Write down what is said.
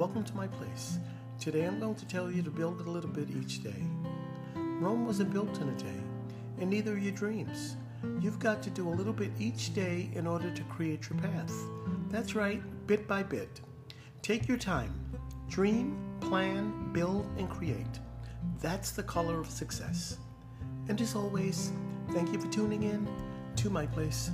welcome to my place. Today I'm going to tell you to build a little bit each day. Rome wasn't built in a day, and neither are your dreams. You've got to do a little bit each day in order to create your path. That's right, bit by bit. Take your time. Dream, plan, build, and create. That's the color of success. And as always, thank you for tuning in to my place.